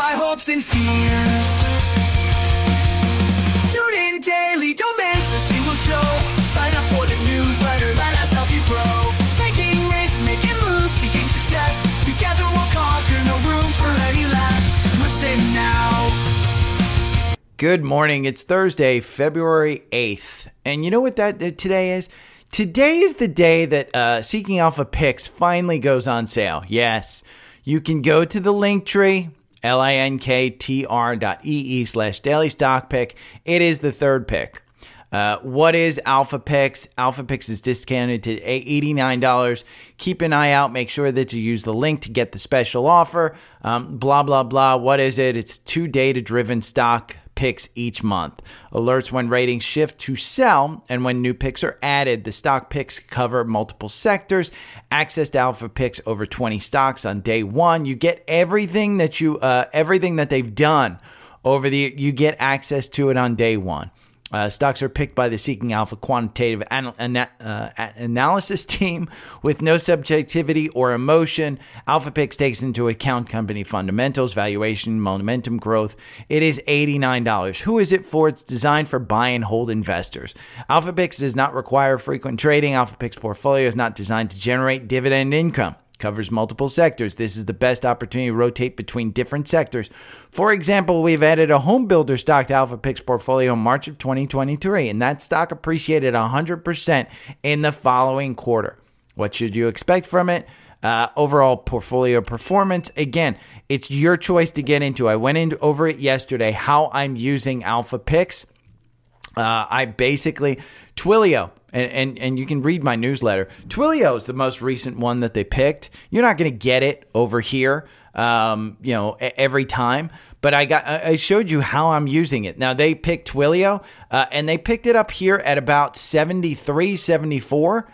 My hopes and fears. Tune in daily, don't miss a single show. Sign up for the newsletter, let us help you grow. Taking risks, making moves, seeking success. Together we'll conquer, no room for any less. Listen now. Good morning. It's Thursday, February 8th. And you know what that, today is? Today is the day that uh, Seeking Alpha Picks finally goes on sale. Yes, you can go to the link tree, L-I-N-K-T-R dot E-E slash daily stock pick. It is the third pick. Uh, what is Alpha Picks? Alpha Picks is discounted to $89. Keep an eye out. Make sure that you use the link to get the special offer. Um, blah, blah, blah. What is it? It's two data driven stock picks each month. Alerts when ratings shift to sell and when new picks are added. The stock picks cover multiple sectors. Access to alpha picks over 20 stocks on day one. You get everything that you uh, everything that they've done over the you get access to it on day one. Uh, stocks are picked by the Seeking Alpha quantitative anal- ana- uh, analysis team with no subjectivity or emotion. Alpha Picks takes into account company fundamentals, valuation, momentum growth. It is $89. Who is it for? It's designed for buy and hold investors. Alpha Picks does not require frequent trading. Alpha Picks portfolio is not designed to generate dividend income covers multiple sectors. This is the best opportunity to rotate between different sectors. For example, we've added a home builder stock to Alpha Picks portfolio in March of 2023, and that stock appreciated 100% in the following quarter. What should you expect from it? Uh, overall portfolio performance. Again, it's your choice to get into. I went into over it yesterday how I'm using Alpha Picks. Uh, I basically Twilio, and, and and you can read my newsletter. Twilio is the most recent one that they picked. You're not going to get it over here, um, you know, every time. But I got I showed you how I'm using it. Now they picked Twilio, uh, and they picked it up here at about 73, 74.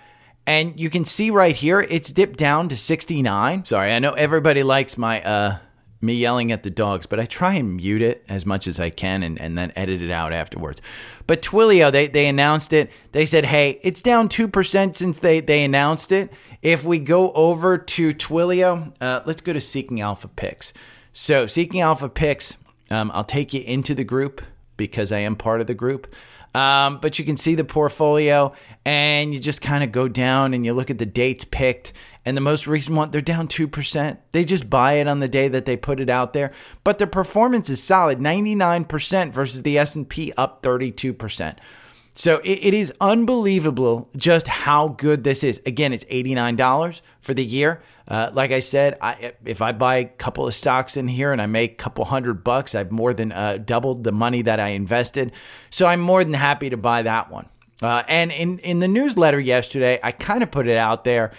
And you can see right here, it's dipped down to 69. Sorry, I know everybody likes my uh, me yelling at the dogs, but I try and mute it as much as I can and, and then edit it out afterwards. But Twilio, they, they announced it. They said, hey, it's down 2% since they, they announced it. If we go over to Twilio, uh, let's go to Seeking Alpha Picks. So, Seeking Alpha Picks, um, I'll take you into the group because I am part of the group. Um, but you can see the portfolio and you just kind of go down and you look at the dates picked and the most recent one they're down 2% they just buy it on the day that they put it out there but their performance is solid 99% versus the s&p up 32% so it, it is unbelievable just how good this is again it's $89 for the year uh, like I said, I, if I buy a couple of stocks in here and I make a couple hundred bucks, I've more than uh, doubled the money that I invested. So I'm more than happy to buy that one. Uh, and in, in the newsletter yesterday, I kind of put it out there.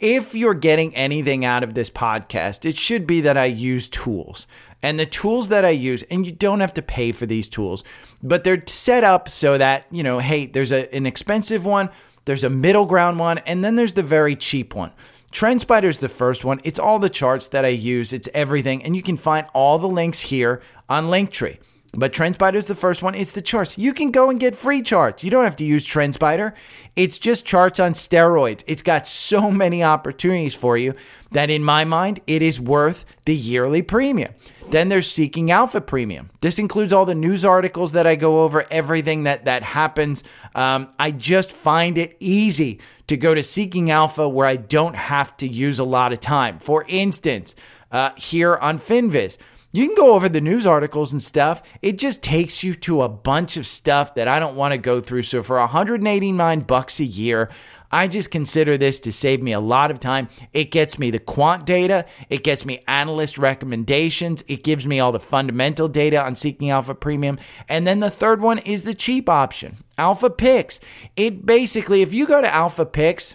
If you're getting anything out of this podcast, it should be that I use tools. And the tools that I use, and you don't have to pay for these tools, but they're set up so that, you know, hey, there's a, an expensive one, there's a middle ground one, and then there's the very cheap one. TrendSpider is the first one. It's all the charts that I use, it's everything. And you can find all the links here on Linktree. But TrendSpider is the first one. It's the charts. You can go and get free charts. You don't have to use TrendSpider. It's just charts on steroids. It's got so many opportunities for you that, in my mind, it is worth the yearly premium. Then there's Seeking Alpha Premium. This includes all the news articles that I go over, everything that that happens. Um, I just find it easy to go to Seeking Alpha where I don't have to use a lot of time. For instance, uh, here on Finviz. You can go over the news articles and stuff. It just takes you to a bunch of stuff that I don't want to go through. So for 189 bucks a year, I just consider this to save me a lot of time. It gets me the quant data, it gets me analyst recommendations, it gives me all the fundamental data on Seeking Alpha Premium. And then the third one is the cheap option, Alpha Picks. It basically, if you go to Alpha Picks,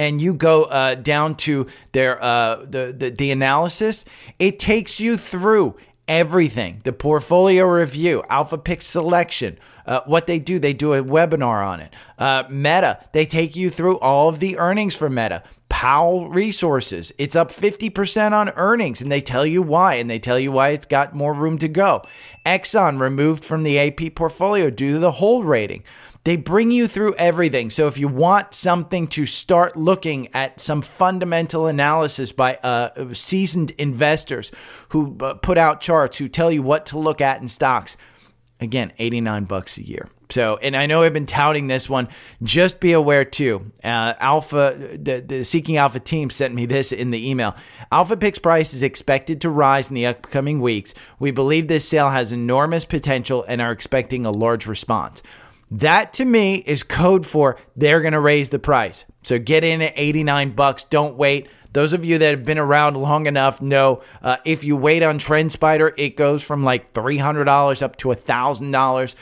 and you go uh, down to their uh, the, the the analysis, it takes you through everything the portfolio review, Alpha Pick selection. Uh, what they do, they do a webinar on it. Uh, Meta, they take you through all of the earnings for Meta. Powell Resources, it's up 50% on earnings, and they tell you why, and they tell you why it's got more room to go. Exxon removed from the AP portfolio due to the hold rating. They bring you through everything. So if you want something to start looking at some fundamental analysis by uh, seasoned investors who uh, put out charts, who tell you what to look at in stocks, again, 89 bucks a year. So, and I know I've been touting this one. Just be aware too. Uh, Alpha, the, the Seeking Alpha team sent me this in the email. Alpha Picks price is expected to rise in the upcoming weeks. We believe this sale has enormous potential and are expecting a large response. That to me is code for they're going to raise the price. So get in at 89 bucks. Don't wait. Those of you that have been around long enough know uh, if you wait on TrendSpider, it goes from like $300 up to $1,000.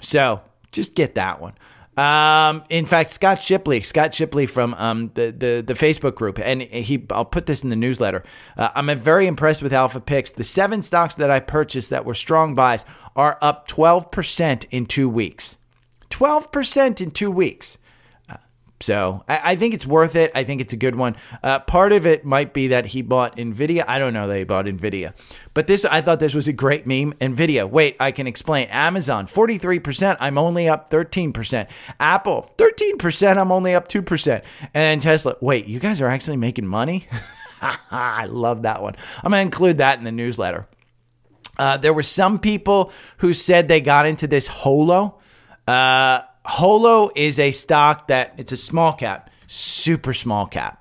So just get that one. Um, in fact, Scott Shipley, Scott Shipley from um, the, the the Facebook group, and he, I'll put this in the newsletter. Uh, I'm very impressed with Alpha Picks. The seven stocks that I purchased that were strong buys are up 12% in two weeks. 12% in two weeks. Uh, so I, I, think it's worth it. I think it's a good one. Uh, part of it might be that he bought Nvidia. I don't know that he bought Nvidia, but this I thought this was a great meme. Nvidia. Wait, I can explain. Amazon 43%. I'm only up 13%. Apple 13%. I'm only up 2%. And Tesla. Wait, you guys are actually making money. I love that one. I'm gonna include that in the newsletter. Uh, there were some people who said they got into this holo. Uh, Holo is a stock that it's a small cap, super small cap.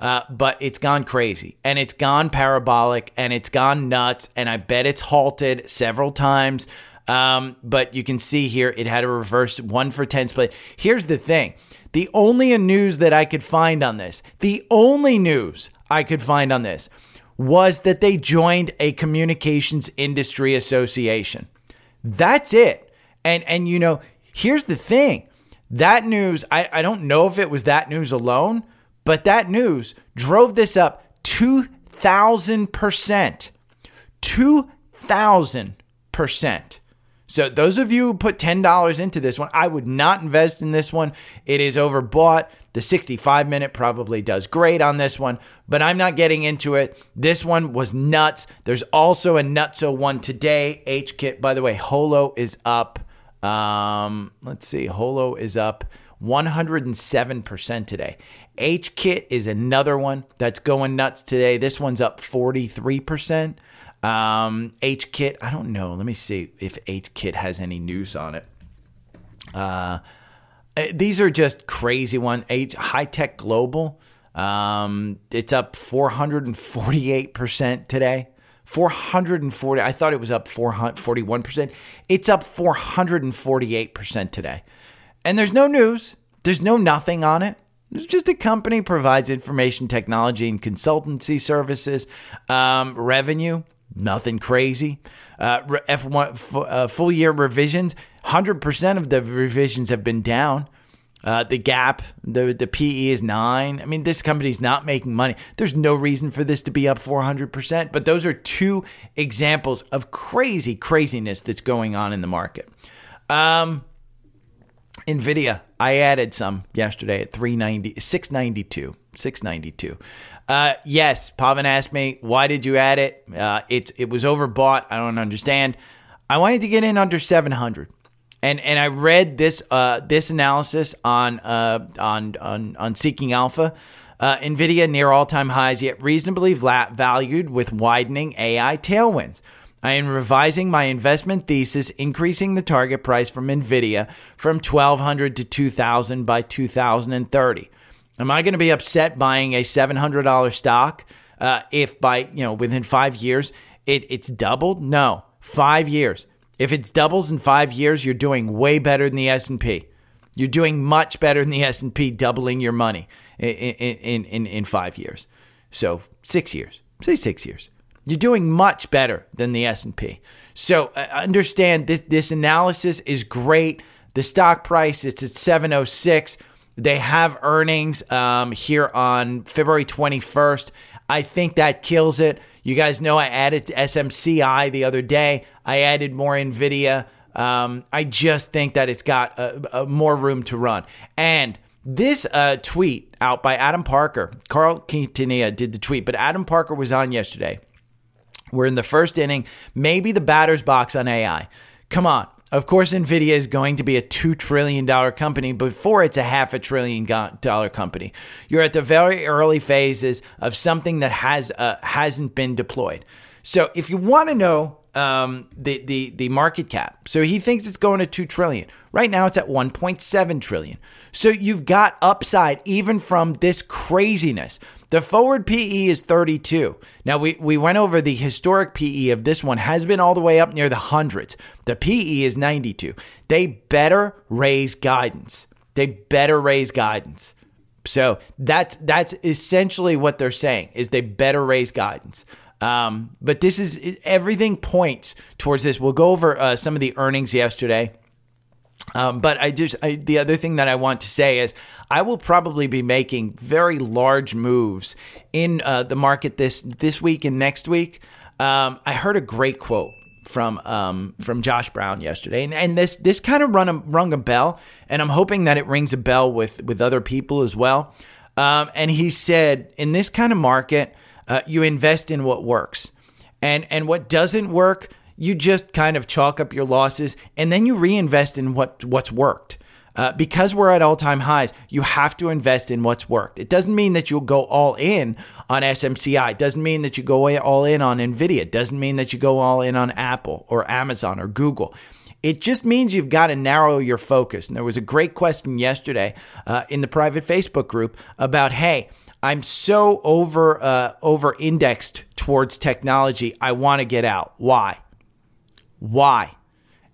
Uh, but it's gone crazy and it's gone parabolic and it's gone nuts. And I bet it's halted several times. Um, but you can see here it had a reverse one for 10 split. Here's the thing the only news that I could find on this, the only news I could find on this was that they joined a communications industry association. That's it. And, and you know, Here's the thing that news, I, I don't know if it was that news alone, but that news drove this up 2,000%. 2,000%. So, those of you who put $10 into this one, I would not invest in this one. It is overbought. The 65 minute probably does great on this one, but I'm not getting into it. This one was nuts. There's also a nutso one today. H kit, by the way, Holo is up um, let's see, Holo is up 107% today. H Kit is another one that's going nuts today. This one's up 43%. Um, H Kit, I don't know. Let me see if H Kit has any news on it. Uh, eh, these are just crazy one. H High Tech Global, um, it's up 448% today. 440. I thought it was up 441%. It's up 448% today. And there's no news, there's no nothing on it. It's just a company provides information technology and consultancy services. Um, revenue, nothing crazy. Uh, F1 f- uh, full year revisions, 100% of the revisions have been down. Uh, the gap, the the PE is nine. I mean, this company's not making money. There's no reason for this to be up 400%. But those are two examples of crazy craziness that's going on in the market. Um, Nvidia, I added some yesterday at 390, 692, 692. Uh, yes, Pavan asked me, why did you add it? Uh, it's it was overbought. I don't understand. I wanted to get in under 700 and and I read this uh, this analysis on uh, on on on Seeking Alpha. Uh, Nvidia near all time highs, yet reasonably valued with widening AI tailwinds. I am revising my investment thesis, increasing the target price from Nvidia from 1200 to 2000 by 2030. Am I going to be upset buying a $700 stock uh, if by you know within five years it, it's doubled? No, five years. If it doubles in five years, you're doing way better than the S&P. You're doing much better than the S&P doubling your money in, in, in, in five years. So six years, say six years. You're doing much better than the S&P. So uh, understand this, this analysis is great. The stock price, it's at 706. They have earnings um, here on February 21st. I think that kills it. You guys know I added SMCI the other day. I added more NVIDIA. Um, I just think that it's got a, a more room to run. And this uh, tweet out by Adam Parker, Carl Quintanilla did the tweet, but Adam Parker was on yesterday. We're in the first inning, maybe the batter's box on AI. Come on. Of course, NVIDIA is going to be a $2 trillion company before it's a half a trillion dollar company. You're at the very early phases of something that has, uh, hasn't been deployed. So if you want to know um, the, the, the market cap, so he thinks it's going to 2 trillion. Right now it's at 1.7 trillion. So you've got upside even from this craziness. The forward PE is 32. Now, we, we went over the historic PE of this one, has been all the way up near the hundreds. The PE is 92. They better raise guidance. They better raise guidance. So that's that's essentially what they're saying is they better raise guidance. Um, but this is everything points towards this. We'll go over uh, some of the earnings yesterday. Um, but I just I, the other thing that I want to say is I will probably be making very large moves in uh, the market this this week and next week. Um, I heard a great quote from um, from Josh Brown yesterday, and, and this this kind of run a, rung a bell, and I'm hoping that it rings a bell with with other people as well. Um, and he said, in this kind of market, uh, you invest in what works, and and what doesn't work, you just kind of chalk up your losses and then you reinvest in what what's worked. Uh, because we're at all time highs, you have to invest in what's worked. It doesn't mean that you'll go all in on SMCI. It doesn't mean that you go all in on NVIDIA. It doesn't mean that you go all in on Apple or Amazon or Google. It just means you've got to narrow your focus. And there was a great question yesterday uh, in the private Facebook group about, hey, I'm so over uh, over indexed towards technology. I want to get out. Why? Why?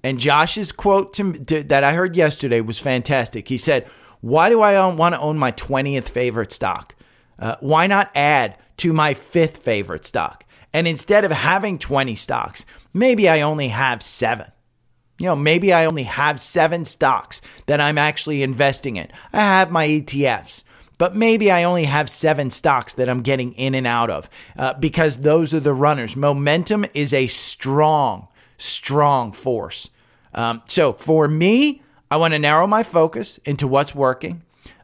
And Josh's quote to, to, that I heard yesterday was fantastic. He said, Why do I want to own my 20th favorite stock? Uh, why not add to my fifth favorite stock? And instead of having 20 stocks, maybe I only have seven. You know, maybe I only have seven stocks that I'm actually investing in. I have my ETFs, but maybe I only have seven stocks that I'm getting in and out of uh, because those are the runners. Momentum is a strong, strong force. Um, so for me, I want to narrow my focus into what's working.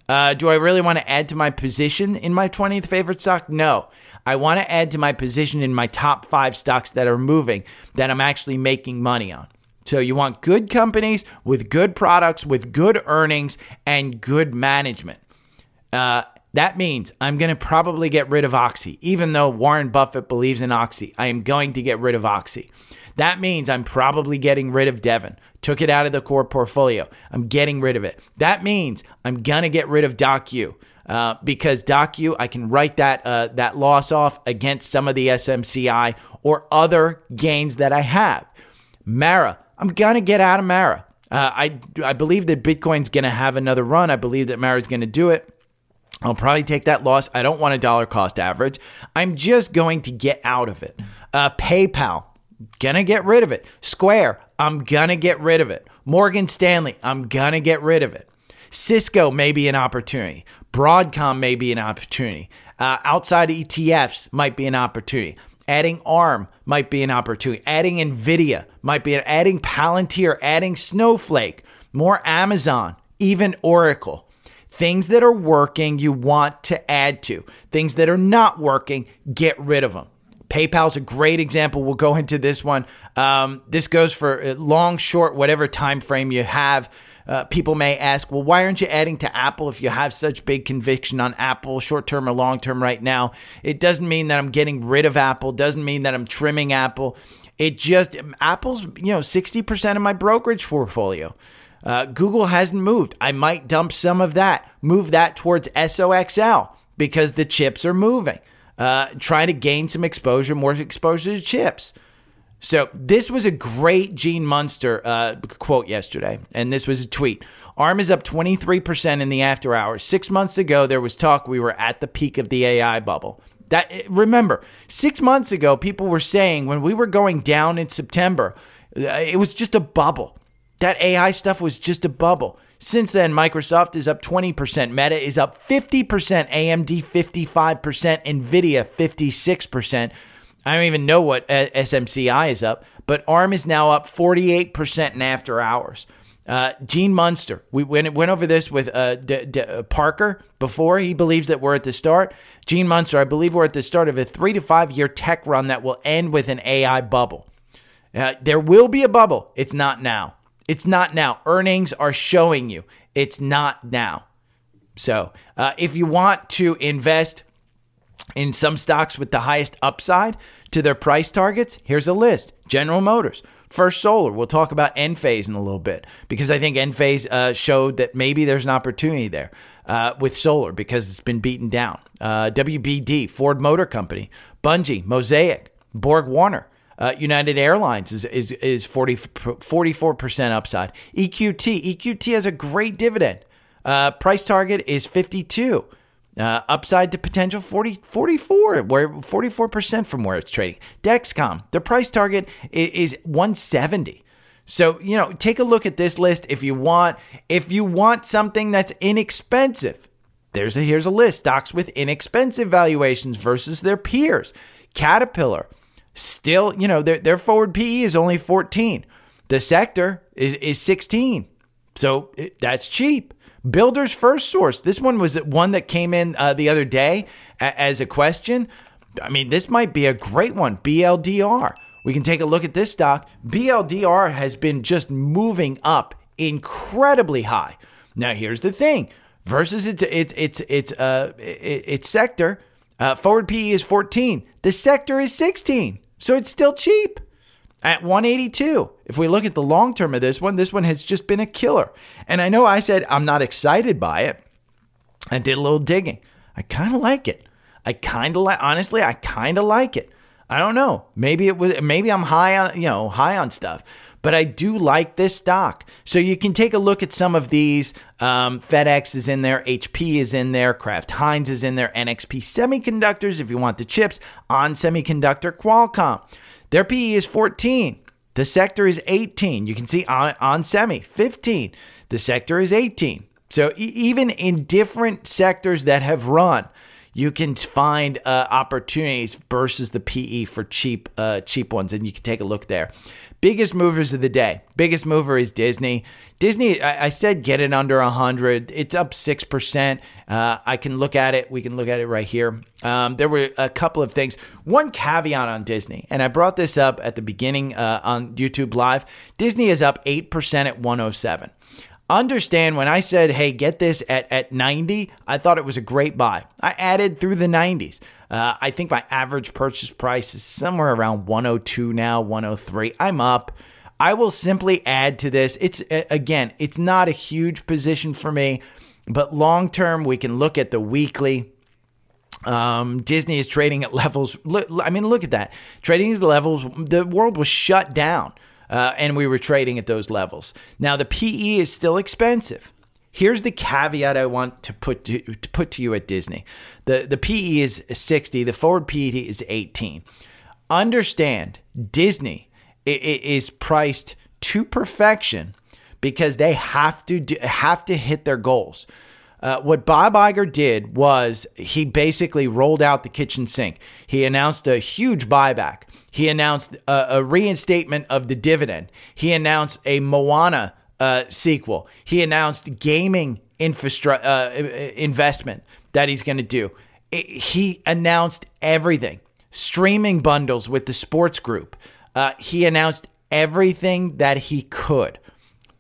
Uh, do I really want to add to my position in my 20th favorite stock? No. I want to add to my position in my top five stocks that are moving that I'm actually making money on. So you want good companies with good products, with good earnings, and good management. Uh, that means I'm going to probably get rid of Oxy, even though Warren Buffett believes in Oxy. I am going to get rid of Oxy. That means I'm probably getting rid of Devon. Took it out of the core portfolio. I'm getting rid of it. That means I'm gonna get rid of DocU. Uh, because DocU, I can write that uh, that loss off against some of the SMCI or other gains that I have. Mara, I'm gonna get out of Mara. Uh, I I believe that Bitcoin's gonna have another run. I believe that Mara's gonna do it. I'll probably take that loss. I don't want a dollar cost average. I'm just going to get out of it. Uh, PayPal, gonna get rid of it. Square, I'm gonna get rid of it. Morgan Stanley, I'm gonna get rid of it. Cisco may be an opportunity. Broadcom may be an opportunity. Uh, outside ETFs might be an opportunity. Adding ARM might be an opportunity. Adding NVIDIA might be an, adding Palantir, adding Snowflake, more Amazon, even Oracle. Things that are working, you want to add to. Things that are not working, get rid of them. PayPal's a great example. We'll go into this one. Um, this goes for long, short, whatever time frame you have. Uh, people may ask, well, why aren't you adding to Apple if you have such big conviction on Apple, short term or long term right now? It doesn't mean that I'm getting rid of Apple, doesn't mean that I'm trimming Apple. It just, Apple's, you know, 60% of my brokerage portfolio. Uh, Google hasn't moved. I might dump some of that, move that towards SOXL because the chips are moving uh, trying to gain some exposure, more exposure to chips. So this was a great Gene Munster uh, quote yesterday, and this was a tweet. ARM is up 23% in the after hours. Six months ago, there was talk we were at the peak of the AI bubble. That remember, six months ago, people were saying when we were going down in September, uh, it was just a bubble. That AI stuff was just a bubble. Since then, Microsoft is up 20%, Meta is up 50%, AMD 55%, Nvidia 56%. I don't even know what uh, SMCI is up, but ARM is now up 48% in after hours. Uh, Gene Munster, we went, went over this with uh, D- D- uh, Parker before. He believes that we're at the start. Gene Munster, I believe we're at the start of a three to five year tech run that will end with an AI bubble. Uh, there will be a bubble. It's not now. It's not now. Earnings are showing you it's not now. So uh, if you want to invest in some stocks with the highest upside to their price targets, here's a list General Motors. First Solar, we'll talk about Enphase in a little bit because I think Enphase uh, showed that maybe there's an opportunity there uh, with solar because it's been beaten down. Uh, WBD, Ford Motor Company, Bunge, Mosaic, Borg Warner, uh, United Airlines is is is 40, 44% upside. EQT, EQT has a great dividend. Uh, price target is 52. Uh, upside to potential 40, 44, where 44% from where it's trading. Dexcom, the price target is, is 170. So, you know, take a look at this list if you want if you want something that's inexpensive. There's a here's a list stocks with inexpensive valuations versus their peers. Caterpillar, still, you know, their, their forward PE is only 14. The sector is, is 16. So it, that's cheap. Builders First Source. This one was one that came in uh, the other day a- as a question. I mean, this might be a great one. BLDR. We can take a look at this stock. BLDR has been just moving up incredibly high. Now, here's the thing: versus its its its its uh its sector, uh, forward PE is 14. The sector is 16. So it's still cheap at 182. If we look at the long term of this one, this one has just been a killer. And I know I said I'm not excited by it. I did a little digging. I kind of like it. I kind of like honestly, I kind of like it. I don't know. Maybe it was maybe I'm high on, you know, high on stuff but I do like this stock. So you can take a look at some of these. Um, FedEx is in there, HP is in there, Kraft Heinz is in there, NXP Semiconductors, if you want the chips, on Semiconductor, Qualcomm. Their PE is 14. The sector is 18. You can see on, on Semi, 15. The sector is 18. So e- even in different sectors that have run, you can find uh, opportunities versus the PE for cheap uh, cheap ones, and you can take a look there. Biggest movers of the day. Biggest mover is Disney. Disney, I, I said get it under 100. It's up 6%. Uh, I can look at it. We can look at it right here. Um, there were a couple of things. One caveat on Disney, and I brought this up at the beginning uh, on YouTube Live. Disney is up 8% at 107 understand when I said, hey, get this at, at 90, I thought it was a great buy. I added through the 90s. Uh, I think my average purchase price is somewhere around 102 now, 103. I'm up. I will simply add to this. It's again, it's not a huge position for me, but long term, we can look at the weekly. Um, Disney is trading at levels. I mean, look at that. Trading at levels. The world was shut down, uh, and we were trading at those levels. Now the PE is still expensive. Here's the caveat I want to put to, to put to you at Disney. The the PE is 60, the forward PE is 18. Understand, Disney is priced to perfection because they have to do, have to hit their goals. Uh, what Bob Iger did was he basically rolled out the kitchen sink. He announced a huge buyback. He announced a, a reinstatement of the dividend. He announced a Moana uh, sequel. He announced gaming infrastructure uh, investment that he's going to do. It, he announced everything. Streaming bundles with the sports group. Uh, he announced everything that he could.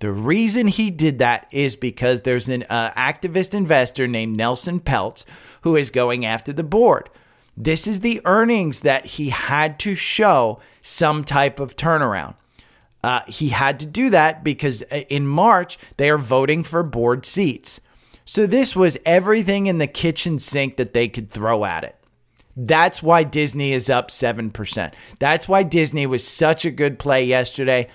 The reason he did that is because there's an uh, activist investor named Nelson Peltz who is going after the board. This is the earnings that he had to show some type of turnaround. Uh, he had to do that because uh, in March, they are voting for board seats. So this was everything in the kitchen sink that they could throw at it. That's why Disney is up 7%. That's why Disney was such a good play yesterday.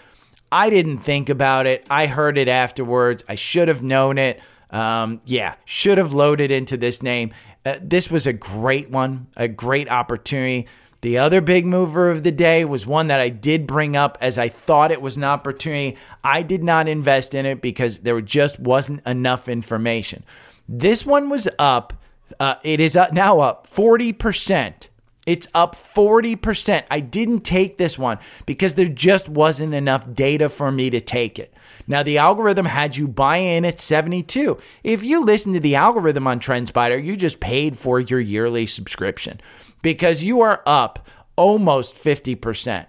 I didn't think about it. I heard it afterwards. I should have known it. Um, yeah, should have loaded into this name. Uh, this was a great one, a great opportunity. The other big mover of the day was one that I did bring up as I thought it was an opportunity. I did not invest in it because there just wasn't enough information. This one was up. Uh, it is up, now up 40%. It's up 40%. I didn't take this one because there just wasn't enough data for me to take it. Now, the algorithm had you buy in at 72. If you listen to the algorithm on TrendSpider, you just paid for your yearly subscription because you are up almost 50%.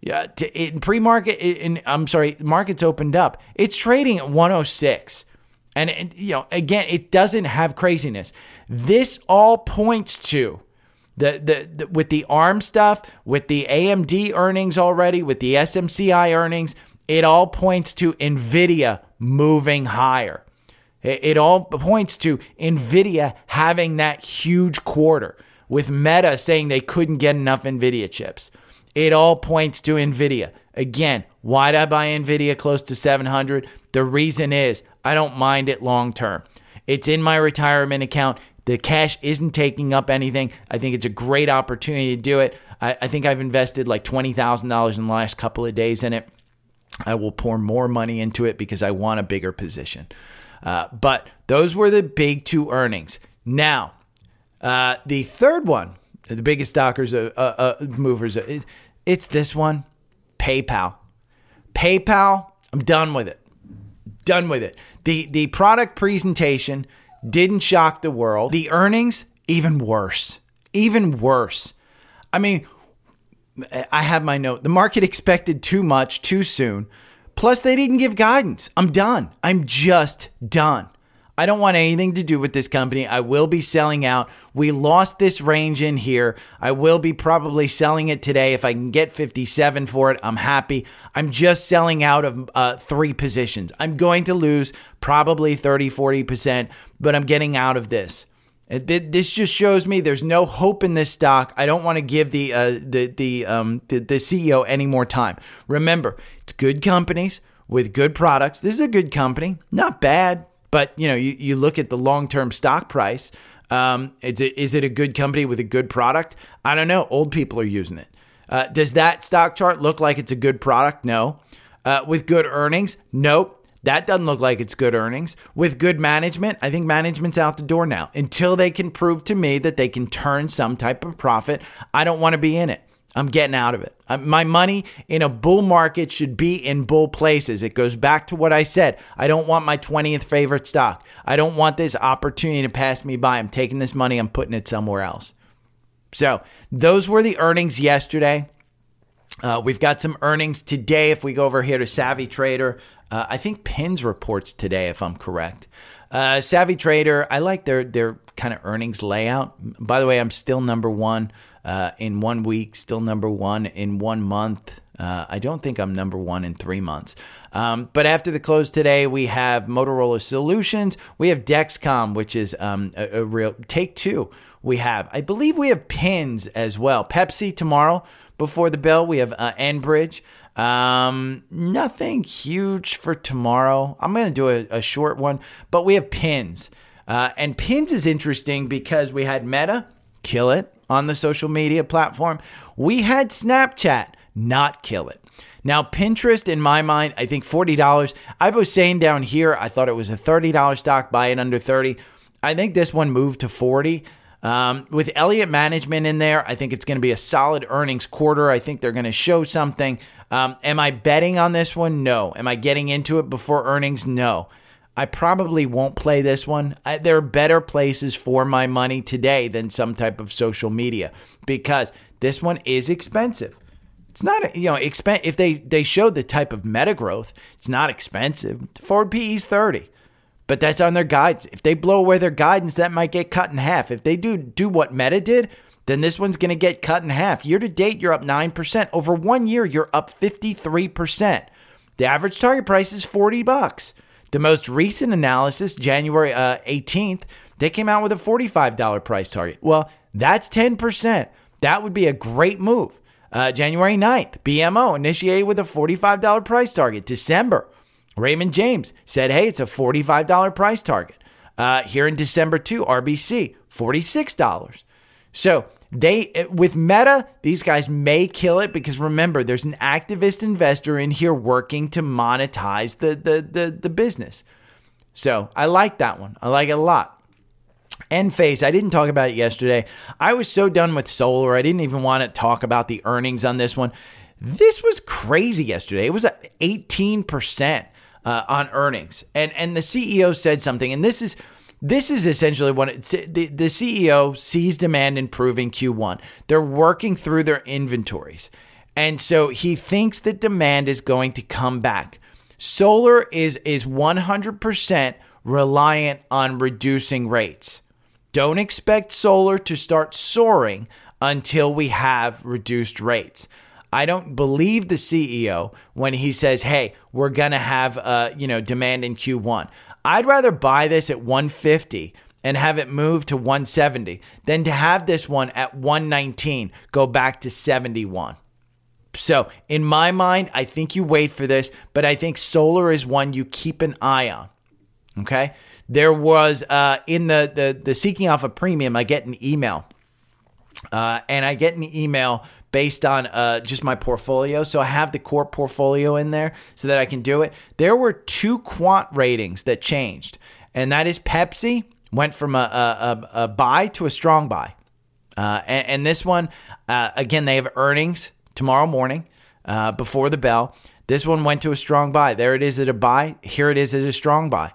Yeah, in pre-market, in, I'm sorry, markets opened up. It's trading at 106. And, and, you know, again, it doesn't have craziness. This all points to the, the, the with the ARM stuff, with the AMD earnings already, with the SMCI earnings, it all points to Nvidia moving higher. It, it all points to Nvidia having that huge quarter with Meta saying they couldn't get enough Nvidia chips. It all points to Nvidia. Again, why'd I buy Nvidia close to 700? The reason is I don't mind it long term. It's in my retirement account. The cash isn't taking up anything. I think it's a great opportunity to do it. I, I think I've invested like $20,000 in the last couple of days in it. I will pour more money into it because I want a bigger position. Uh, but those were the big two earnings. Now, uh, the third one, the biggest stockers, uh, uh, uh movers, uh, it's this one PayPal. PayPal, I'm done with it. Done with it. The, the product presentation didn't shock the world. The earnings, even worse. Even worse. I mean, I have my note. The market expected too much too soon. Plus, they didn't give guidance. I'm done. I'm just done. I don't want anything to do with this company. I will be selling out. We lost this range in here. I will be probably selling it today. If I can get 57 for it, I'm happy. I'm just selling out of uh, three positions. I'm going to lose probably 30, 40%, but I'm getting out of this. This just shows me there's no hope in this stock. I don't want to give the uh, the the, um, the the CEO any more time. Remember, it's good companies with good products. This is a good company, not bad, but you know you, you look at the long term stock price. Um, is it is it a good company with a good product? I don't know. Old people are using it. Uh, does that stock chart look like it's a good product? No. Uh, with good earnings? Nope. That doesn't look like it's good earnings. With good management, I think management's out the door now. Until they can prove to me that they can turn some type of profit, I don't want to be in it. I'm getting out of it. My money in a bull market should be in bull places. It goes back to what I said. I don't want my 20th favorite stock. I don't want this opportunity to pass me by. I'm taking this money, I'm putting it somewhere else. So, those were the earnings yesterday. Uh, we've got some earnings today. If we go over here to Savvy Trader, uh, I think Pins reports today, if I'm correct. Uh, Savvy Trader, I like their their kind of earnings layout. By the way, I'm still number one uh, in one week, still number one in one month. Uh, I don't think I'm number one in three months. Um, but after the close today, we have Motorola Solutions. We have Dexcom, which is um, a, a real take two. We have, I believe, we have Pins as well. Pepsi tomorrow before the bell. We have uh, Enbridge. Um, nothing huge for tomorrow. I'm going to do a, a, short one, but we have pins. Uh, and pins is interesting because we had Meta kill it on the social media platform. We had Snapchat not kill it. Now, Pinterest, in my mind, I think $40. I was saying down here, I thought it was a $30 stock, buy it under 30. I think this one moved to 40. Um, with Elliott Management in there, I think it's going to be a solid earnings quarter. I think they're going to show something. Um, am I betting on this one? No. Am I getting into it before earnings? No. I probably won't play this one. I, there are better places for my money today than some type of social media because this one is expensive. It's not, you know, expen- if they, they showed the type of meta growth, it's not expensive. forward PE is 30, but that's on their guidance. If they blow away their guidance, that might get cut in half. If they do do what meta did, then this one's going to get cut in half. Year to date, you're up 9%. Over one year, you're up 53%. The average target price is 40 bucks. The most recent analysis, January uh, 18th, they came out with a $45 price target. Well, that's 10%. That would be a great move. Uh, January 9th, BMO initiated with a $45 price target. December, Raymond James said, hey, it's a $45 price target. Uh, here in December 2, RBC, $46. So They with Meta, these guys may kill it because remember, there's an activist investor in here working to monetize the the the, the business. So I like that one. I like it a lot. Enphase, I didn't talk about it yesterday. I was so done with solar. I didn't even want to talk about the earnings on this one. This was crazy yesterday. It was at 18% uh, on earnings. And and the CEO said something and this is this is essentially what the, the CEO sees demand improving Q1. They're working through their inventories. And so he thinks that demand is going to come back. Solar is is 100% reliant on reducing rates. Don't expect solar to start soaring until we have reduced rates. I don't believe the CEO when he says, "Hey, we're going to have uh, you know, demand in Q1." I'd rather buy this at 150 and have it move to 170 than to have this one at 119 go back to 71. So, in my mind, I think you wait for this, but I think solar is one you keep an eye on. Okay? There was uh, in the, the the seeking alpha premium, I get an email, uh, and I get an email based on uh, just my portfolio. So I have the core portfolio in there so that I can do it. There were two quant ratings that changed, and that is Pepsi went from a, a, a, a buy to a strong buy. Uh, and, and, this one, uh, again, they have earnings tomorrow morning uh, before the bell. This one went to a strong buy. There it is at a buy. Here it is at a strong buy.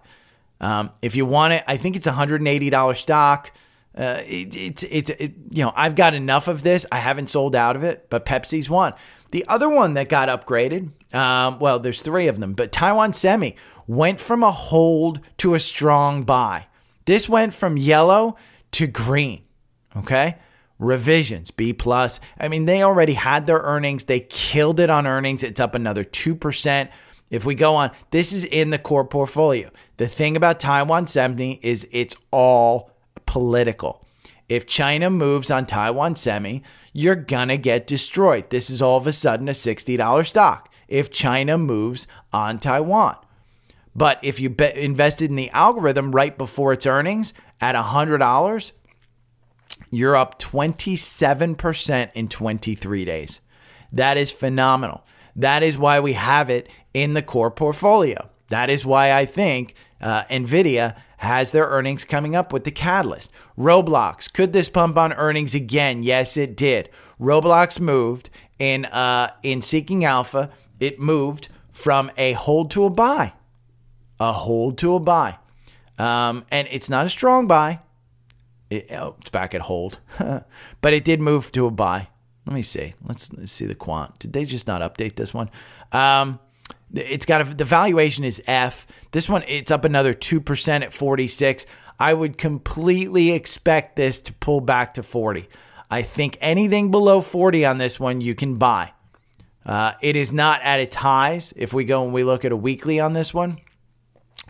Um, if you want it, I think it's $180 stock. Uh, it, it's it's it, you know I've got enough of this. I haven't sold out of it, but Pepsi's one. The other one that got upgraded, um, well, there's three of them, but Taiwan Semi went from a hold to a strong buy. This went from yellow to green. Okay, revisions B plus. I mean, they already had their earnings. They killed it on earnings. It's up another two percent. If we go on, this is in the core portfolio. The thing about Taiwan Semi is it's all political. If China moves on Taiwan Semi, you're gonna get destroyed. This is all of a sudden a $60 stock if China moves on Taiwan. But if you invested in the algorithm right before its earnings at $100, you're up 27% in 23 days. That is phenomenal. That is why we have it in the core portfolio. That is why I think uh, NVIDIA has their earnings coming up with the catalyst. Roblox, could this pump on earnings again? Yes, it did. Roblox moved in uh, in Seeking Alpha. It moved from a hold to a buy, a hold to a buy, um, and it's not a strong buy. It, oh, it's back at hold, but it did move to a buy. Let me see. Let's, let's see the quant. Did they just not update this one? Um, it's got a, the valuation is F. This one it's up another 2% at 46. I would completely expect this to pull back to 40. I think anything below 40 on this one you can buy. Uh, it is not at its highs. If we go and we look at a weekly on this one,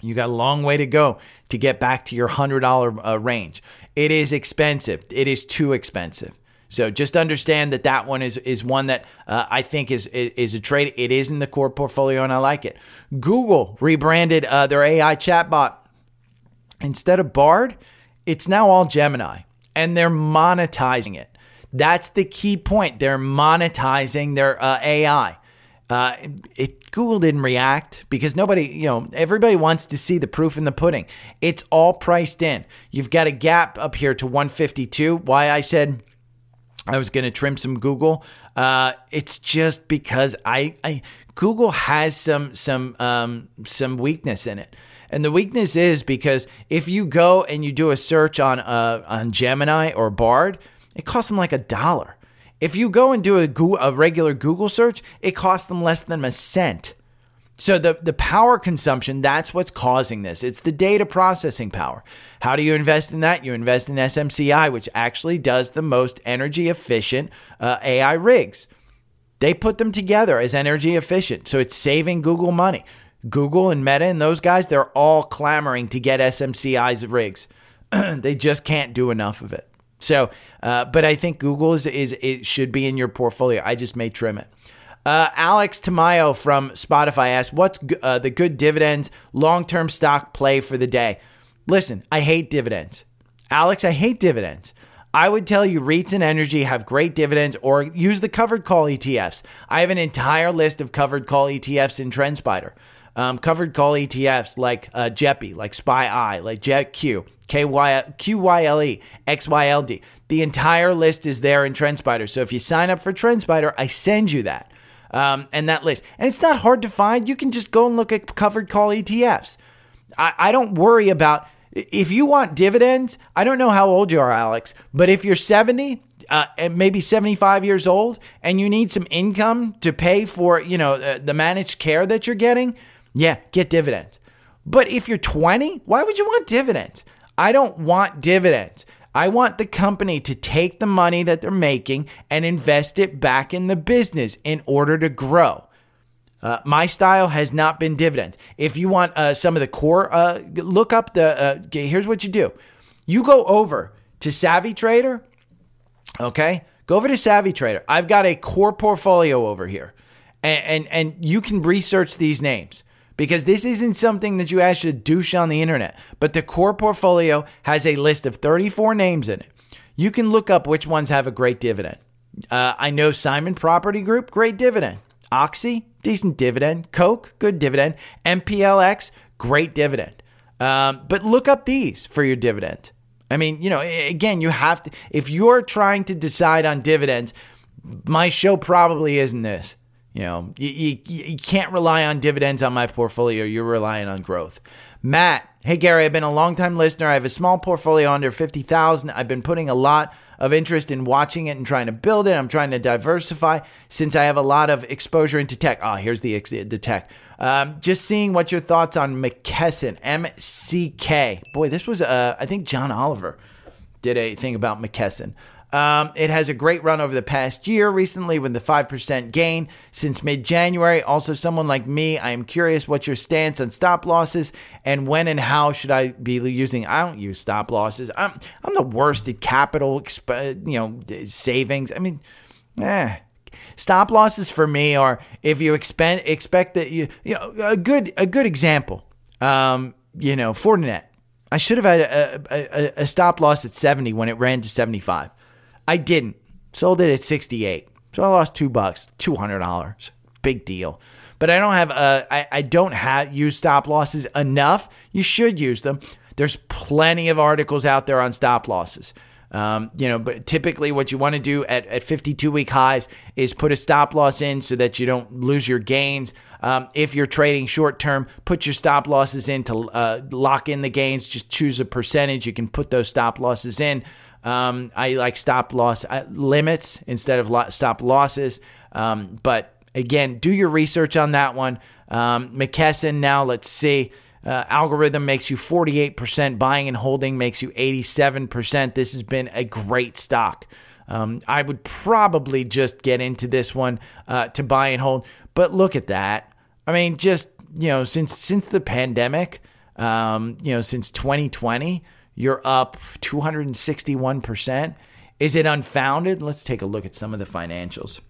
you got a long way to go to get back to your $100 uh, range. It is expensive. It is too expensive. So just understand that that one is is one that uh, I think is, is, is a trade. It is in the core portfolio, and I like it. Google rebranded uh, their AI chatbot instead of Bard. It's now all Gemini, and they're monetizing it. That's the key point. They're monetizing their uh, AI. Uh, it, Google didn't react because nobody, you know, everybody wants to see the proof in the pudding. It's all priced in. You've got a gap up here to 152. Why I said I was going to trim some Google. Uh, it's just because I, I Google has some some um, some weakness in it, and the weakness is because if you go and you do a search on uh, on Gemini or Bard, it costs them like a dollar. If you go and do a, a regular Google search, it costs them less than a cent. So the the power consumption, that's what's causing this. It's the data processing power. How do you invest in that? You invest in SMCI, which actually does the most energy efficient uh, AI rigs. They put them together as energy efficient, so it's saving Google money. Google and Meta and those guys, they're all clamoring to get SMCI's rigs. they just can't do enough of it. So, uh, but I think Google is, is it should be in your portfolio. I just may trim it. Uh, Alex Tamayo from Spotify asked, "What's uh, the good dividends long-term stock play for the day?" Listen, I hate dividends, Alex. I hate dividends. I would tell you REITs and energy have great dividends or use the covered call ETFs. I have an entire list of covered call ETFs in TrendSpider. Um, covered call ETFs like uh, JEPI, like SPY-I, like JEPQ, KY, QYLD, XYLD. The entire list is there in TrendSpider. So if you sign up for TrendSpider, I send you that um, and that list. And it's not hard to find. You can just go and look at covered call ETFs. I, I don't worry about if you want dividends. I don't know how old you are, Alex, but if you're 70, uh, and maybe 75 years old, and you need some income to pay for, you know, uh, the managed care that you're getting, yeah, get dividends. But if you're 20, why would you want dividends? I don't want dividends. I want the company to take the money that they're making and invest it back in the business in order to grow. Uh, my style has not been dividend. If you want uh, some of the core, uh, look up the. Uh, here's what you do: you go over to Savvy Trader. Okay, go over to Savvy Trader. I've got a core portfolio over here, and and, and you can research these names because this isn't something that you actually douche on the internet. But the core portfolio has a list of 34 names in it. You can look up which ones have a great dividend. Uh, I know Simon Property Group, great dividend. Oxy, decent dividend. Coke, good dividend. MPLX, great dividend. Um, but look up these for your dividend. I mean, you know, again, you have to, if you're trying to decide on dividends, my show probably isn't this. You know, you, you, you can't rely on dividends on my portfolio. You're relying on growth. Matt, hey Gary, I've been a long time listener. I have a small portfolio under 50,000. I've been putting a lot of interest in watching it and trying to build it. I'm trying to diversify since I have a lot of exposure into tech. Oh, here's the the tech. Um, just seeing what your thoughts on McKesson, M C K. Boy, this was uh, I think John Oliver did a thing about McKesson. Um, it has a great run over the past year recently with the 5% gain since mid January. Also, someone like me, I am curious what your stance on stop losses and when and how should I be using. I don't use stop losses. I'm, I'm the worst at capital, exp- you know, savings. I mean, eh. Stop losses for me are if you expect expect that you you know a good a good example. Um, you know, Fortinet. I should have had a, a, a, stop loss at 70 when it ran to 75. I didn't. Sold it at 68. So I lost two bucks, $200. Big deal. But I don't have, uh, I, I don't have use stop losses enough. You should use them. There's plenty of articles out there on stop losses. Um, you know, but typically what you want to do at, at 52 week highs is put a stop loss in so that you don't lose your gains. Um, if you're trading short term, put your stop losses in to uh, lock in the gains. Just choose a percentage. You can put those stop losses in. Um, I like stop loss uh, limits instead of lo- stop losses. Um, but again, do your research on that one. Um, McKesson, now let's see. Uh, algorithm makes you 48%, buying and holding makes you 87%. This has been a great stock. Um, I would probably just get into this one uh, to buy and hold. But look at that. I mean, just, you know, since since the pandemic, um, you know, since 2020, you're up 261%. Is it unfounded? Let's take a look at some of the financials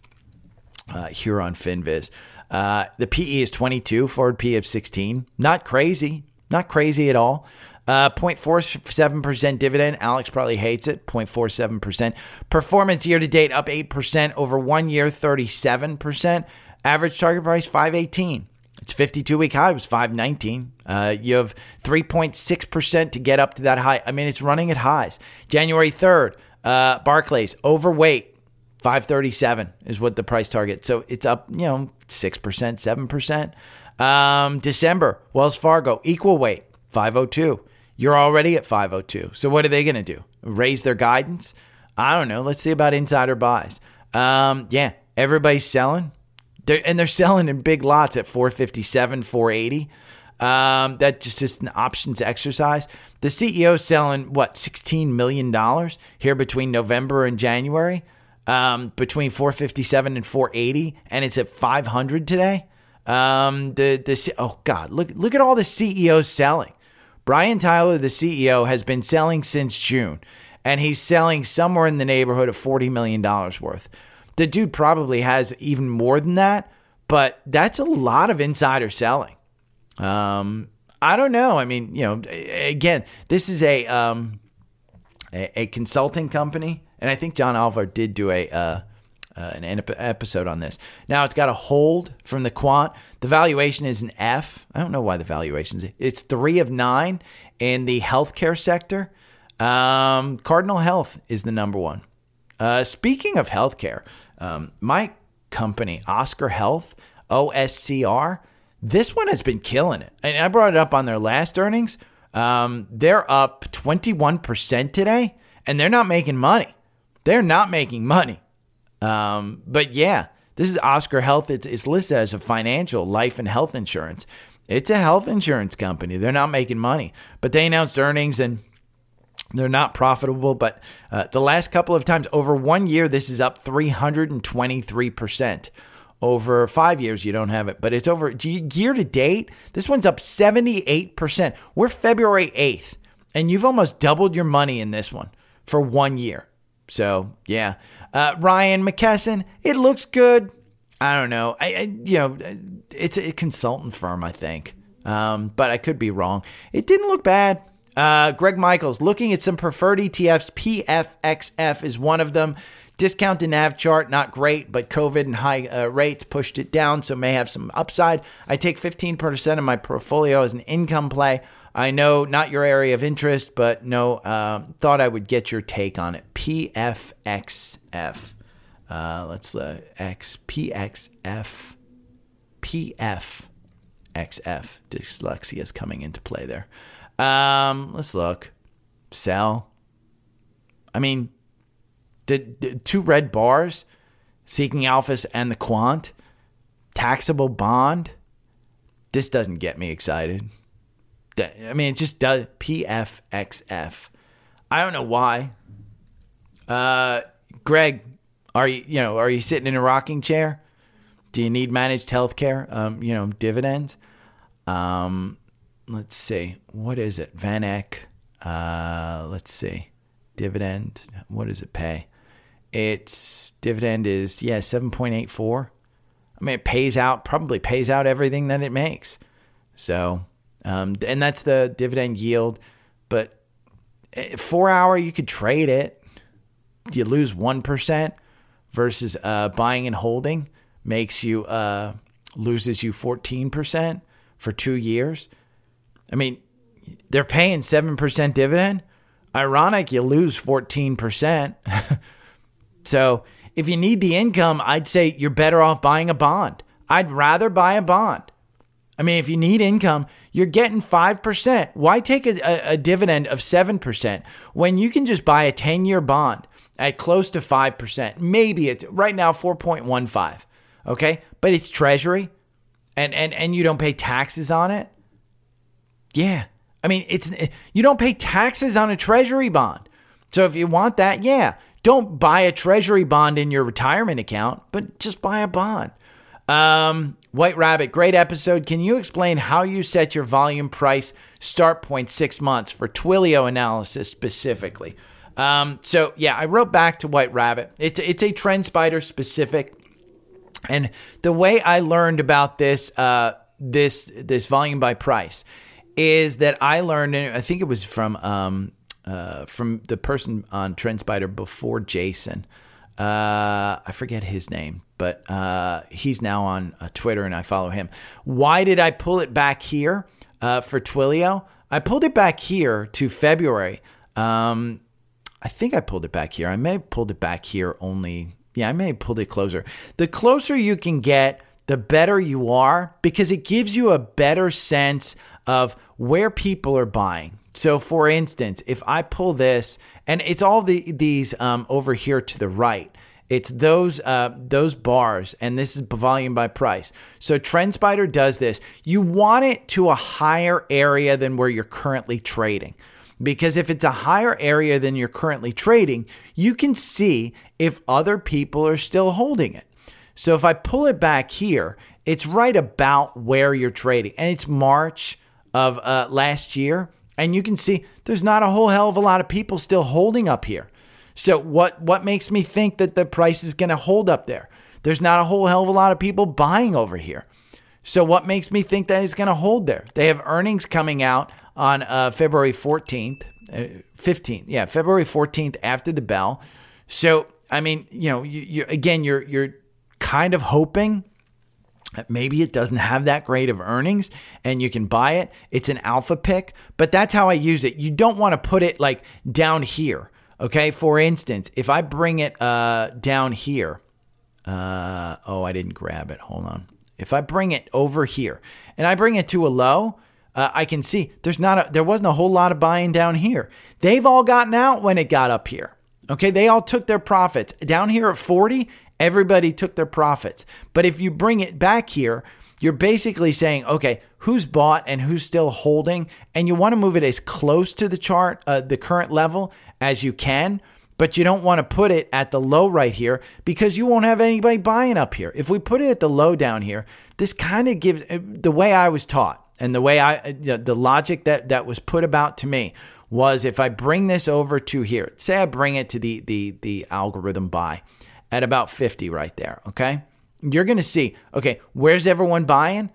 uh, here on FinViz. Uh, the PE is 22, forward P of 16. Not crazy. Not crazy at all. Uh, 0.47% dividend. Alex probably hates it. 0.47%. Performance year to date up 8%. Over one year, 37%. Average target price, 518. Its 52 week high was 519. Uh, you have 3.6% to get up to that high. I mean, it's running at highs. January 3rd, uh, Barclays, overweight, 537 is what the price target. So it's up, you know, 6%, 7%. Um, December, Wells Fargo, equal weight, 502. You're already at 502. So what are they going to do? Raise their guidance? I don't know. Let's see about insider buys. Um, yeah, everybody's selling. They're, and they're selling in big lots at 457, 480. Um, that's just, just an options exercise. The CEO selling what $16 million here between November and January, um, between 457 and 480, and it's at 500 today. Um, the the oh god, look look at all the CEOs selling. Brian Tyler, the CEO, has been selling since June, and he's selling somewhere in the neighborhood of $40 million worth. The dude probably has even more than that, but that's a lot of insider selling. Um, I don't know. I mean, you know, again, this is a um, a, a consulting company, and I think John Oliver did do a uh, uh, an ep- episode on this. Now it's got a hold from the quant. The valuation is an F. I don't know why the valuation is. It's three of nine in the healthcare sector. Um, Cardinal Health is the number one. Uh, speaking of healthcare, um, my company, Oscar Health, OSCR, this one has been killing it. And I brought it up on their last earnings. Um, they're up 21% today, and they're not making money. They're not making money. Um, but yeah, this is Oscar Health. It's, it's listed as a financial life and health insurance. It's a health insurance company. They're not making money, but they announced earnings and they're not profitable. But uh, the last couple of times over one year, this is up 323%. Over five years, you don't have it, but it's over year to date. This one's up 78%. We're February 8th, and you've almost doubled your money in this one for one year. So, yeah. Uh, Ryan McKesson, it looks good. I don't know. I, I you know, it's a consultant firm, I think, um, but I could be wrong. It didn't look bad. Uh, Greg Michaels looking at some preferred ETFs. PFXF is one of them. Discount to NAV chart, not great, but COVID and high uh, rates pushed it down, so may have some upside. I take 15% of my portfolio as an income play. I know not your area of interest, but no, uh, thought I would get your take on it. PFXF. Uh, let's uh, X PXF PFXF. Dyslexia is coming into play there. Um, let's look. Sell. I mean, did, did two red bars, Seeking Alphas and the Quant, taxable bond. This doesn't get me excited. I mean, it just does. PFXF. I don't know why. Uh, Greg, are you you know are you sitting in a rocking chair? Do you need managed health care? Um, you know dividends. Um, let's see. What is it? Van Eck. Uh, let's see. Dividend. What does it pay? Its dividend is yeah seven point eight four. I mean, it pays out probably pays out everything that it makes. So um, and that's the dividend yield. But eh, four hour, you could trade it. You lose 1% versus uh, buying and holding makes you, uh, loses you 14% for two years. I mean, they're paying 7% dividend. Ironic, you lose 14%. so if you need the income, I'd say you're better off buying a bond. I'd rather buy a bond. I mean, if you need income, you're getting 5%. Why take a, a, dividend of 7% when you can just buy a 10 year bond at close to 5%? Maybe it's right now 4.15. Okay. But it's treasury and, and, and you don't pay taxes on it. Yeah. I mean, it's you don't pay taxes on a treasury bond. So if you want that, yeah, don't buy a treasury bond in your retirement account, but just buy a bond. Um, White Rabbit, great episode. Can you explain how you set your volume price start point six months for Twilio analysis specifically? Um, so yeah, I wrote back to White Rabbit. It's it's a TrendSpider specific, and the way I learned about this uh, this this volume by price is that I learned. and I think it was from um, uh, from the person on TrendSpider before Jason. Uh, I forget his name, but uh, he's now on uh, Twitter and I follow him. Why did I pull it back here uh, for Twilio? I pulled it back here to February. Um, I think I pulled it back here. I may have pulled it back here only. Yeah, I may have pulled it closer. The closer you can get, the better you are because it gives you a better sense of where people are buying. So, for instance, if I pull this, and it's all the these um, over here to the right, it's those uh, those bars, and this is volume by price. So TrendSpider does this. You want it to a higher area than where you're currently trading. Because if it's a higher area than you're currently trading, you can see if other people are still holding it. So if I pull it back here, it's right about where you're trading. And it's March of uh, last year. And you can see there's not a whole hell of a lot of people still holding up here. So what what makes me think that the price is going to hold up there? There's not a whole hell of a lot of people buying over here. So what makes me think that it's going to hold there? They have earnings coming out on uh, February 14th. uh, 15th. Yeah, February 14th after the bell. So, I mean, you know, you, you again, you're you're kind of hoping maybe it doesn't have that great of earnings and you can buy it. It's an alpha pick, but that's how I use it. You don't want to put it like down here. Okay. For instance, if I bring it uh, down here, uh, oh, I didn't grab it. Hold on. If I bring it over here and I bring it to a low, uh, I can see there's not a, there wasn't a whole lot of buying down here. They've all gotten out when it got up here. Okay, they all took their profits down here at 40. Everybody took their profits. But if you bring it back here, you're basically saying, okay, who's bought and who's still holding, and you want to move it as close to the chart, uh, the current level as you can. But you don't want to put it at the low right here because you won't have anybody buying up here. If we put it at the low down here, this kind of gives uh, the way I was taught and the way I, the logic that, that was put about to me was if I bring this over to here, say I bring it to the, the, the algorithm buy at about 50 right there. Okay. You're going to see, okay, where's everyone buying?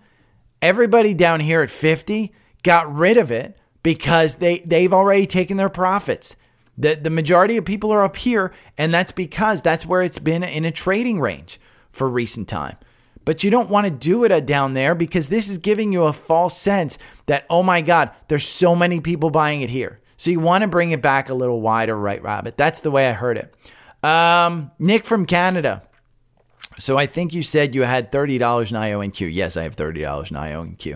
Everybody down here at 50 got rid of it because they, they've already taken their profits. The, the majority of people are up here, and that's because that's where it's been in a trading range for recent time. But you don't want to do it uh, down there because this is giving you a false sense that, oh my God, there's so many people buying it here. So you want to bring it back a little wider, right, Rabbit? That's the way I heard it. Um, Nick from Canada. So I think you said you had $30 in IONQ. Yes, I have $30 in IONQ.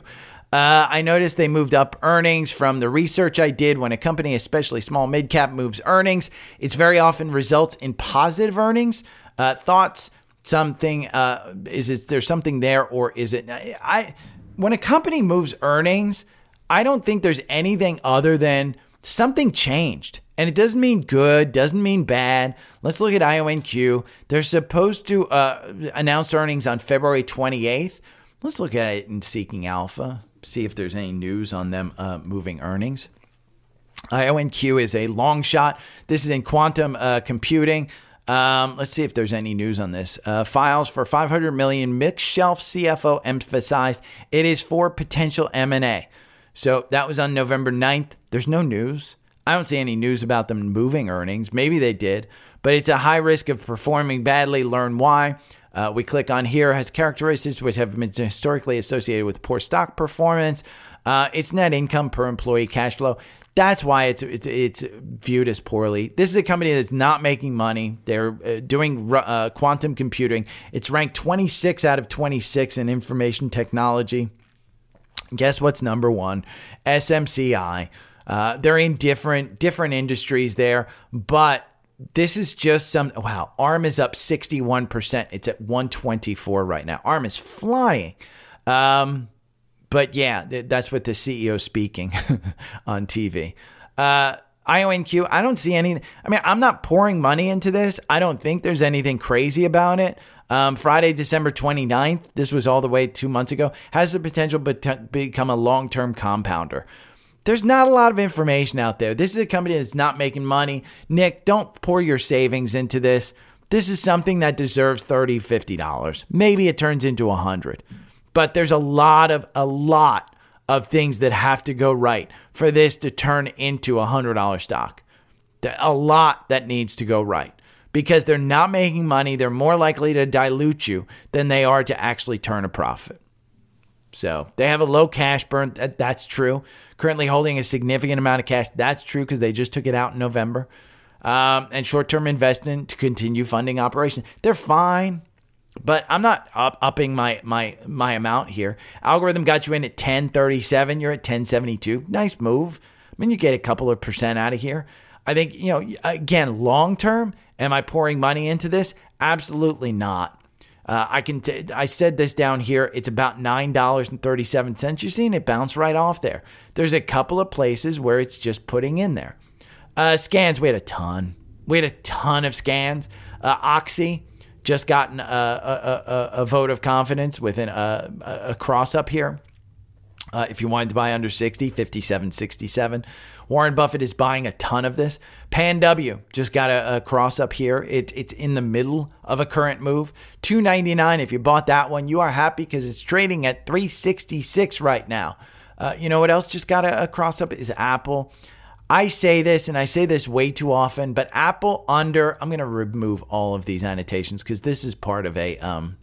Uh, I noticed they moved up earnings from the research I did. When a company, especially small mid cap, moves earnings, it's very often results in positive earnings. Uh, thoughts? something uh, is it there something there or is it I when a company moves earnings, I don't think there's anything other than something changed. And it doesn't mean good, doesn't mean bad. Let's look at IONQ. They're supposed to uh, announce earnings on February 28th. Let's look at it in Seeking Alpha, see if there's any news on them uh, moving earnings. IONQ is a long shot. This is in quantum uh, computing. Um, let's see if there's any news on this. Uh, files for 500 million. Mixed shelf CFO emphasized it is for potential M&A. So that was on November 9th. There's no news. I don't see any news about them moving earnings. Maybe they did, but it's a high risk of performing badly. Learn why. Uh, we click on here has characteristics which have been historically associated with poor stock performance. Uh, it's net income per employee cash flow. That's why it's it's it's viewed as poorly. This is a company that's not making money. They're uh, doing uh, quantum computing. It's ranked 26 out of 26 in information technology. Guess what's number one? SMCI. Uh, they're in different different industries there, but this is just some wow. ARM is up 61%. It's at 124 right now. ARM is flying. Um, but yeah, that's what the CEO speaking on TV. Uh, IONQ, I don't see any. I mean, I'm not pouring money into this. I don't think there's anything crazy about it. Um, Friday, December 29th, this was all the way two months ago, has the potential to become a long term compounder. There's not a lot of information out there. This is a company that's not making money. Nick, don't pour your savings into this. This is something that deserves $30, $50. Maybe it turns into a 100 but there's a lot of a lot of things that have to go right for this to turn into a hundred dollar stock. A lot that needs to go right because they're not making money. They're more likely to dilute you than they are to actually turn a profit. So they have a low cash burn. That, that's true. Currently holding a significant amount of cash. That's true because they just took it out in November. Um, and short term investment to continue funding operations. They're fine. But I'm not up, upping my my my amount here. Algorithm got you in at 1037. You're at 1072. Nice move. I mean, you get a couple of percent out of here. I think you know. Again, long term, am I pouring money into this? Absolutely not. Uh, I can. T- I said this down here. It's about nine dollars and thirty-seven cents. You're seeing it bounce right off there. There's a couple of places where it's just putting in there. Uh, scans. We had a ton. We had a ton of scans. Uh, Oxy just gotten a, a, a, a vote of confidence within a, a cross up here. Uh, if you wanted to buy under 60, 57.67. Warren Buffett is buying a ton of this. Pan W just got a, a, cross up here. It, it's in the middle of a current move. 299. If you bought that one, you are happy because it's trading at 366 right now. Uh, you know what else just got a, a cross up is Apple. I say this and I say this way too often, but Apple under, I'm going to remove all of these annotations because this is part of a, um,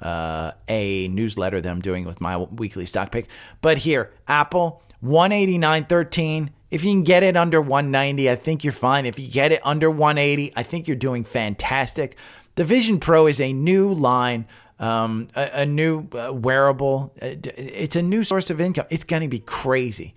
uh, a newsletter that I'm doing with my weekly stock pick. But here, Apple 189.13. If you can get it under 190, I think you're fine. If you get it under 180, I think you're doing fantastic. The Vision Pro is a new line, um, a, a, new uh, wearable. It's a new source of income. It's going to be crazy.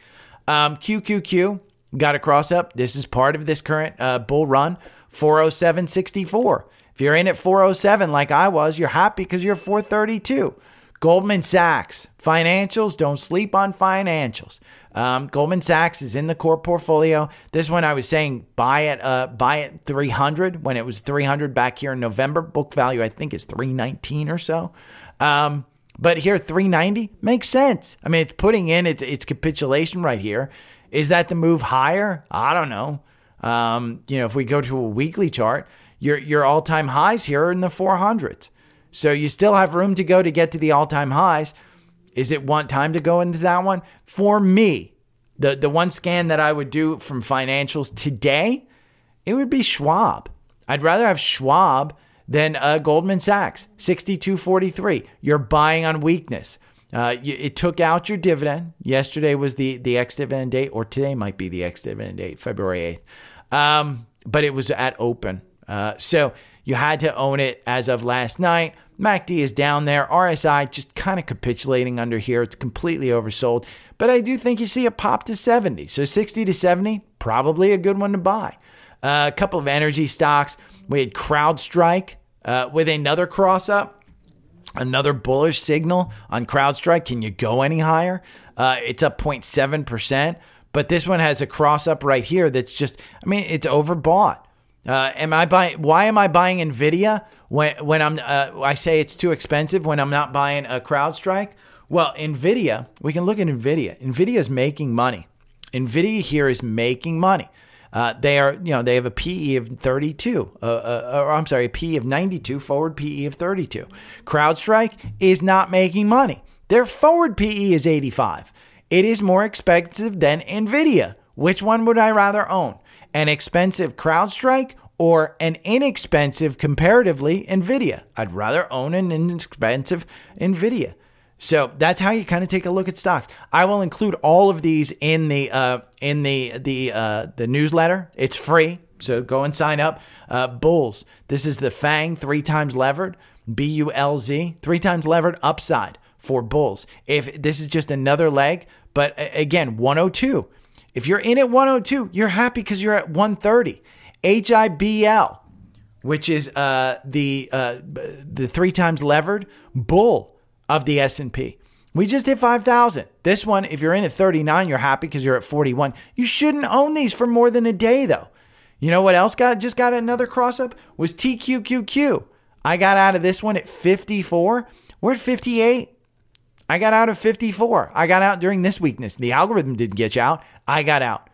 Um, QQQ got a cross up. This is part of this current uh, bull run. 407.64. If you're in at 407 like I was, you're happy because you're 432. Goldman Sachs, financials, don't sleep on financials. Um, Goldman Sachs is in the core portfolio. This one I was saying buy it, uh, buy it 300 when it was 300 back here in November. Book value I think is 319 or so. Um, but here 390 makes sense. I mean, it's putting in its its capitulation right here. Is that the move higher? I don't know. Um, you know, if we go to a weekly chart, your your all time highs here are in the 400s. So you still have room to go to get to the all time highs. Is it one time to go into that one? For me, the, the one scan that I would do from financials today, it would be Schwab. I'd rather have Schwab than uh, Goldman Sachs, 62.43. You're buying on weakness. Uh, it took out your dividend. Yesterday was the, the ex dividend date, or today might be the ex dividend date, February 8th. Um, but it was at open. Uh, so you had to own it as of last night. MACD is down there. RSI just kind of capitulating under here. It's completely oversold. But I do think you see a pop to 70. So 60 to 70, probably a good one to buy. Uh, a couple of energy stocks. We had CrowdStrike uh, with another cross up. Another bullish signal on CrowdStrike. Can you go any higher? Uh, it's up 0.7%. But this one has a cross up right here that's just, I mean, it's overbought. Uh, am I buying? Why am I buying Nvidia when when I'm? Uh, I say it's too expensive when I'm not buying a CrowdStrike. Well, Nvidia, we can look at Nvidia. Nvidia is making money. Nvidia here is making money. Uh, they are, you know, they have a PE of 32, uh, uh, or I'm sorry, a PE of 92, forward PE of 32. CrowdStrike is not making money. Their forward PE is 85. It is more expensive than Nvidia. Which one would I rather own? An expensive CrowdStrike or an inexpensive, comparatively, NVIDIA. I'd rather own an inexpensive NVIDIA. So that's how you kind of take a look at stocks. I will include all of these in the uh, in the the uh, the newsletter. It's free, so go and sign up. Uh, BULZ. This is the Fang three times levered. B U L Z three times levered upside for BULZ. If this is just another leg, but again 102 if you're in at 102, you're happy because you're at 130. HIBL, which is uh, the uh, the three times levered bull of the S&P. We just hit 5,000. This one, if you're in at 39, you're happy because you're at 41. You shouldn't own these for more than a day, though. You know what else got just got another cross up was TQQQ. I got out of this one at 54. We're at 58. I got out of 54. I got out during this weakness. The algorithm didn't get you out. I got out.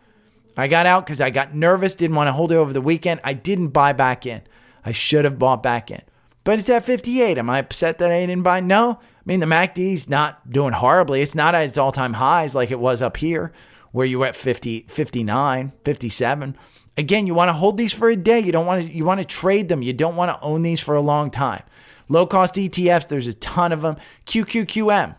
I got out because I got nervous, didn't want to hold it over the weekend. I didn't buy back in. I should have bought back in. But it's at 58. Am I upset that I didn't buy? No. I mean, the MACD's not doing horribly. It's not at its all time highs like it was up here, where you were at 50, 59, 57. Again, you want to hold these for a day. You don't want to, you want to trade them. You don't want to own these for a long time. Low cost ETFs, there's a ton of them. QQQM.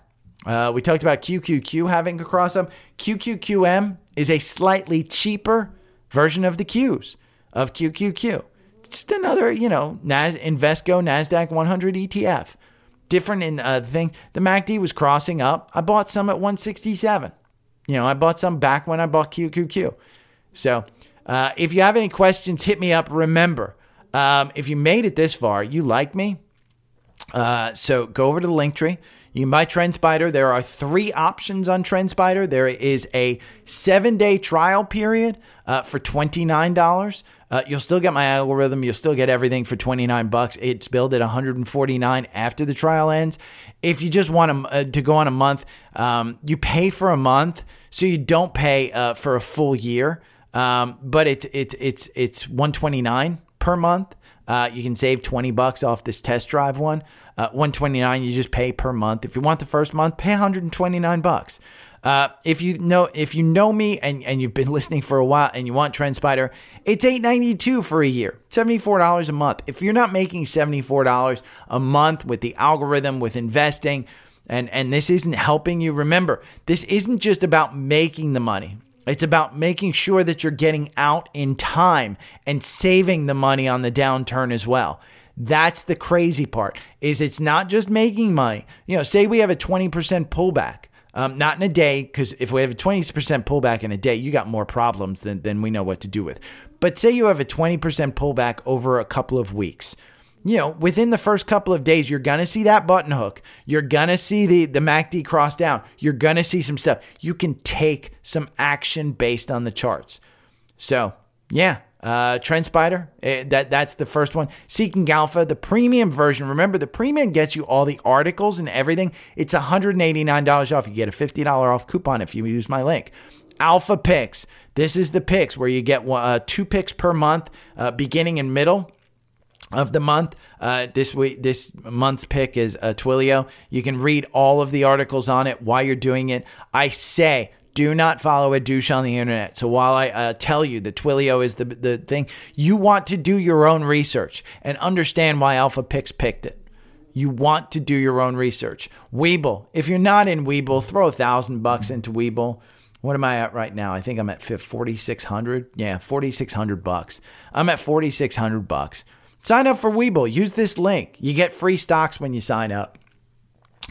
Uh, we talked about QQQ having a cross up. QQQM is a slightly cheaper version of the Qs of QQQ. just another, you know, Nas- Invesco NASDAQ 100 ETF. Different in uh, the thing. The MACD was crossing up. I bought some at 167. You know, I bought some back when I bought QQQ. So uh, if you have any questions, hit me up. Remember, um, if you made it this far, you like me. Uh, so go over to the link tree. You can buy TrendSpider. There are three options on TrendSpider. There is a seven day trial period uh, for $29. Uh, you'll still get my algorithm. You'll still get everything for 29 bucks. It's billed at 149 after the trial ends. If you just want to, uh, to go on a month, um, you pay for a month, so you don't pay uh, for a full year. Um, but it's it's it's it's 129 per month. Uh, you can save 20 bucks off this test drive one. Uh, 129 you just pay per month. If you want the first month, pay 129 bucks. Uh, if you know if you know me and, and you've been listening for a while and you want TrendSpider, it's eight ninety two for a year, seventy four dollars a month. If you're not making seventy four dollars a month with the algorithm with investing, and and this isn't helping you, remember this isn't just about making the money. It's about making sure that you're getting out in time and saving the money on the downturn as well. That's the crazy part. Is it's not just making money. You know, say we have a 20% pullback um, not in a day, because if we have a 20% pullback in a day, you got more problems than, than we know what to do with. But say you have a 20% pullback over a couple of weeks. You know, within the first couple of days, you're gonna see that button hook. You're gonna see the, the MACD cross down. You're gonna see some stuff. You can take some action based on the charts. So, yeah, uh, TrendSpider, eh, that that's the first one. Seeking Alpha, the premium version. Remember, the premium gets you all the articles and everything. It's $189 off. You get a $50 off coupon if you use my link. Alpha Picks. This is the picks where you get uh, two picks per month, uh, beginning and middle of the month. Uh, this week, this month's pick is uh, Twilio. You can read all of the articles on it while you're doing it. I say do not follow a douche on the internet. So while I uh, tell you that Twilio is the, the thing, you want to do your own research and understand why Alpha Picks picked it. You want to do your own research. Webull. If you're not in Webull, throw a thousand bucks into Webull. What am I at right now? I think I'm at 4600. Yeah, 4600 bucks. I'm at 4600 bucks. Sign up for Webull. Use this link. You get free stocks when you sign up.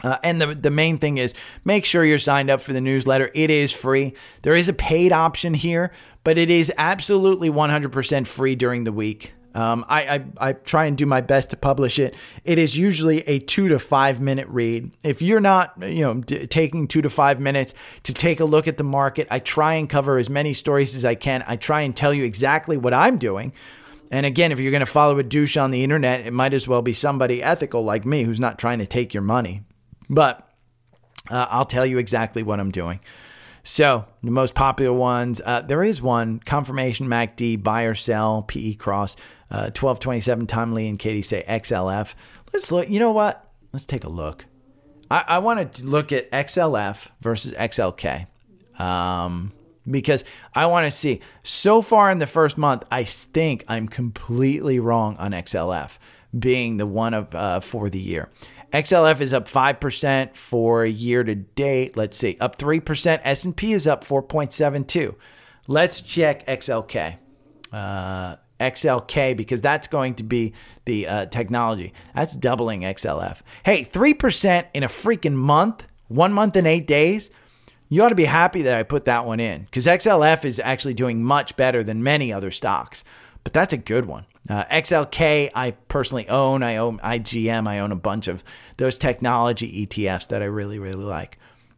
Uh, and the, the main thing is make sure you're signed up for the newsletter. It is free. There is a paid option here, but it is absolutely 100% free during the week. Um, I, I, I try and do my best to publish it. It is usually a two to five minute read. If you're not, you know, d- taking two to five minutes to take a look at the market, I try and cover as many stories as I can. I try and tell you exactly what I'm doing. And again, if you're going to follow a douche on the internet, it might as well be somebody ethical like me who's not trying to take your money. But uh, I'll tell you exactly what I'm doing. So, the most popular ones, uh, there is one confirmation MACD, buy or sell, PE cross, uh, 1227. Tom Lee and Katie say XLF. Let's look. You know what? Let's take a look. I, I want to look at XLF versus XLK um, because I want to see. So far in the first month, I think I'm completely wrong on XLF being the one of uh, for the year. XLF is up 5% for a year to date. Let's see, up 3%. S&P is up 4.72. Let's check XLK. Uh, XLK because that's going to be the uh, technology. That's doubling XLF. Hey, 3% in a freaking month, one month and eight days. You ought to be happy that I put that one in because XLF is actually doing much better than many other stocks. But that's a good one. Uh, XLK, I personally own. I own IGM. I own a bunch of those technology ETFs that I really, really like.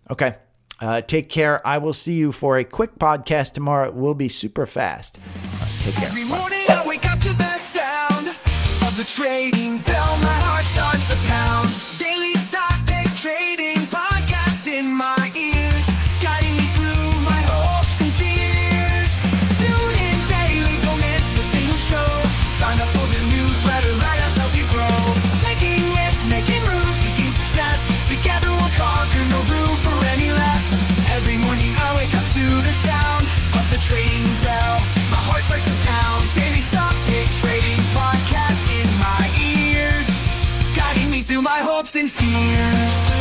Okay. Uh, take care. I will see you for a quick podcast tomorrow. It will be super fast. Uh, take care. Every morning I wake up to the sound of the trading bell. My heart starts to pound. and fears.